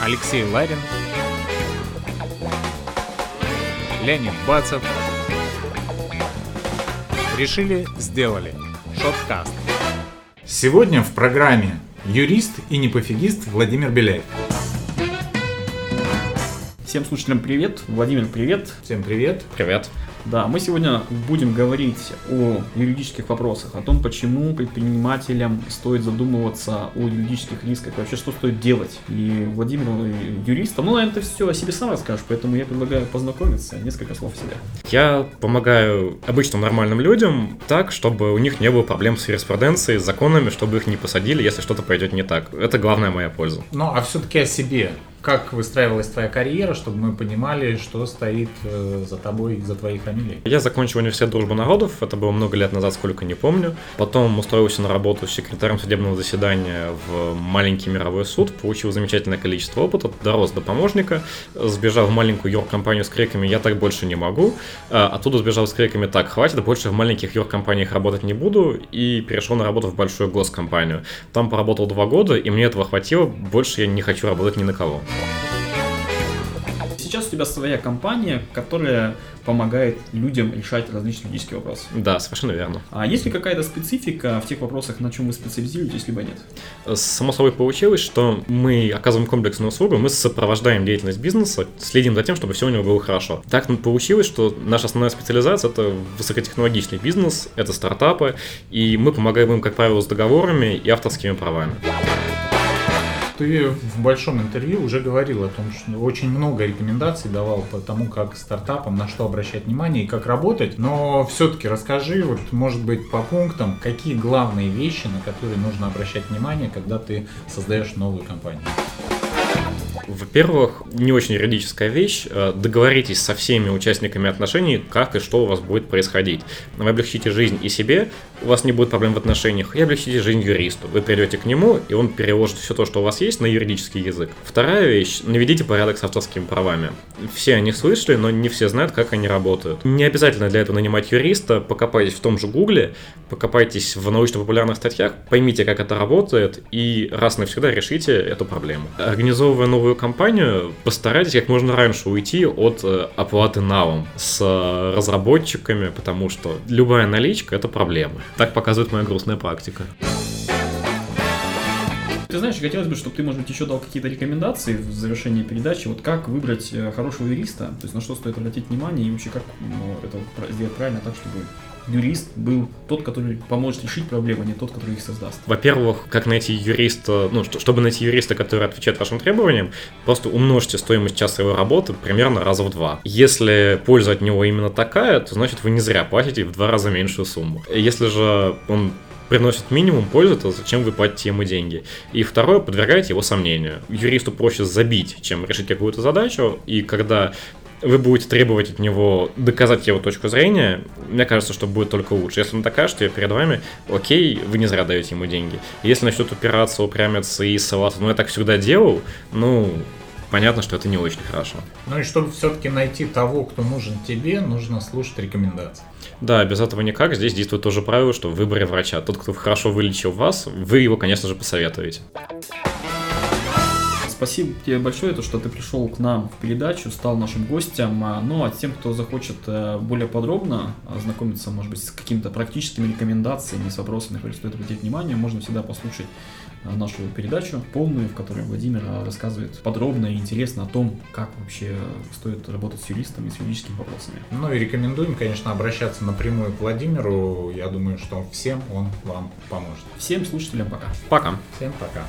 Алексей Ларин, Леонид Бацев. Решили, сделали. Шоткаст. Сегодня в программе юрист и непофигист Владимир Беляев. Всем слушателям привет. Владимир, привет. Всем привет. Привет. Да, мы сегодня будем говорить о юридических вопросах, о том, почему предпринимателям стоит задумываться о юридических рисках, вообще что стоит делать. И Владимир юристом, ну, наверное, ты все о себе сам расскажешь, поэтому я предлагаю познакомиться, несколько слов о себе. Я помогаю обычным нормальным людям так, чтобы у них не было проблем с юриспруденцией, с законами, чтобы их не посадили, если что-то пойдет не так. Это главная моя польза. Ну, а все-таки о себе как выстраивалась твоя карьера, чтобы мы понимали, что стоит э, за тобой и за твоей фамилией? Я закончил университет дружбы народов, это было много лет назад, сколько не помню. Потом устроился на работу секретарем судебного заседания в маленький мировой суд, получил замечательное количество опыта, дорос до помощника, сбежал в маленькую юркомпанию с криками «я так больше не могу», а оттуда сбежал с криками «так, хватит, больше в маленьких юркомпаниях работать не буду» и перешел на работу в большую госкомпанию. Там поработал два года, и мне этого хватило, больше я не хочу работать ни на кого. Сейчас у тебя своя компания, которая помогает людям решать различные юридические вопросы. Да, совершенно верно. А есть ли какая-то специфика в тех вопросах, на чем вы специализируетесь, либо нет? Само собой получилось, что мы оказываем комплексную услугу, мы сопровождаем деятельность бизнеса, следим за тем, чтобы все у него было хорошо. Так получилось, что наша основная специализация это высокотехнологичный бизнес, это стартапы, и мы помогаем им, как правило, с договорами и авторскими правами. Ты в большом интервью уже говорил о том, что очень много рекомендаций давал по тому, как стартапам, на что обращать внимание и как работать. Но все-таки расскажи, вот, может быть, по пунктам, какие главные вещи, на которые нужно обращать внимание, когда ты создаешь новую компанию. Во-первых, не очень юридическая вещь. Э, договоритесь со всеми участниками отношений, как и что у вас будет происходить. Вы облегчите жизнь и себе, у вас не будет проблем в отношениях, и облегчите жизнь юристу. Вы придете к нему, и он переложит все то, что у вас есть, на юридический язык. Вторая вещь, наведите порядок с авторскими правами. Все они слышали, но не все знают, как они работают. Не обязательно для этого нанимать юриста, покопайтесь в том же гугле, покопайтесь в научно-популярных статьях, поймите, как это работает, и раз навсегда решите эту проблему. Организовывая новую компанию, постарайтесь как можно раньше уйти от э, оплаты налом с э, разработчиками, потому что любая наличка — это проблема. Так показывает моя грустная практика. Ты знаешь, хотелось бы, чтобы ты, может быть, еще дал какие-то рекомендации в завершении передачи, вот как выбрать э, хорошего юриста, то есть на что стоит обратить внимание и вообще как ну, это сделать правильно так, чтобы юрист был тот, который поможет решить проблемы, а не тот, который их создаст. Во-первых, как найти юриста, ну, чтобы найти юриста, который отвечает вашим требованиям, просто умножьте стоимость часовой работы примерно раза в два. Если польза от него именно такая, то значит вы не зря платите в два раза меньшую сумму. Если же он приносит минимум пользы, то зачем вы платите ему деньги? И второе, подвергайте его сомнению. Юристу проще забить, чем решить какую-то задачу, и когда вы будете требовать от него доказать его точку зрения, мне кажется, что будет только лучше. Если он докажет перед вами, окей, вы не зря даете ему деньги. Если начнет упираться, упрямиться и ссылаться, ну я так всегда делал, ну, понятно, что это не очень хорошо. Ну и чтобы все-таки найти того, кто нужен тебе, нужно слушать рекомендации. Да, без этого никак. Здесь действует тоже правило, что в выборе врача тот, кто хорошо вылечил вас, вы его, конечно же, посоветуете. Спасибо тебе большое, то, что ты пришел к нам в передачу, стал нашим гостем. А, ну а тем, кто захочет э, более подробно ознакомиться, может быть, с какими-то практическими рекомендациями, с вопросами, на которые стоит обратить внимание, можно всегда послушать э, нашу передачу полную, в которой Владимир э, рассказывает подробно и интересно о том, как вообще стоит работать с юристом и с юридическими вопросами. Ну и рекомендуем, конечно, обращаться напрямую к Владимиру. Я думаю, что всем он вам поможет. Всем слушателям пока. Пока. Всем пока.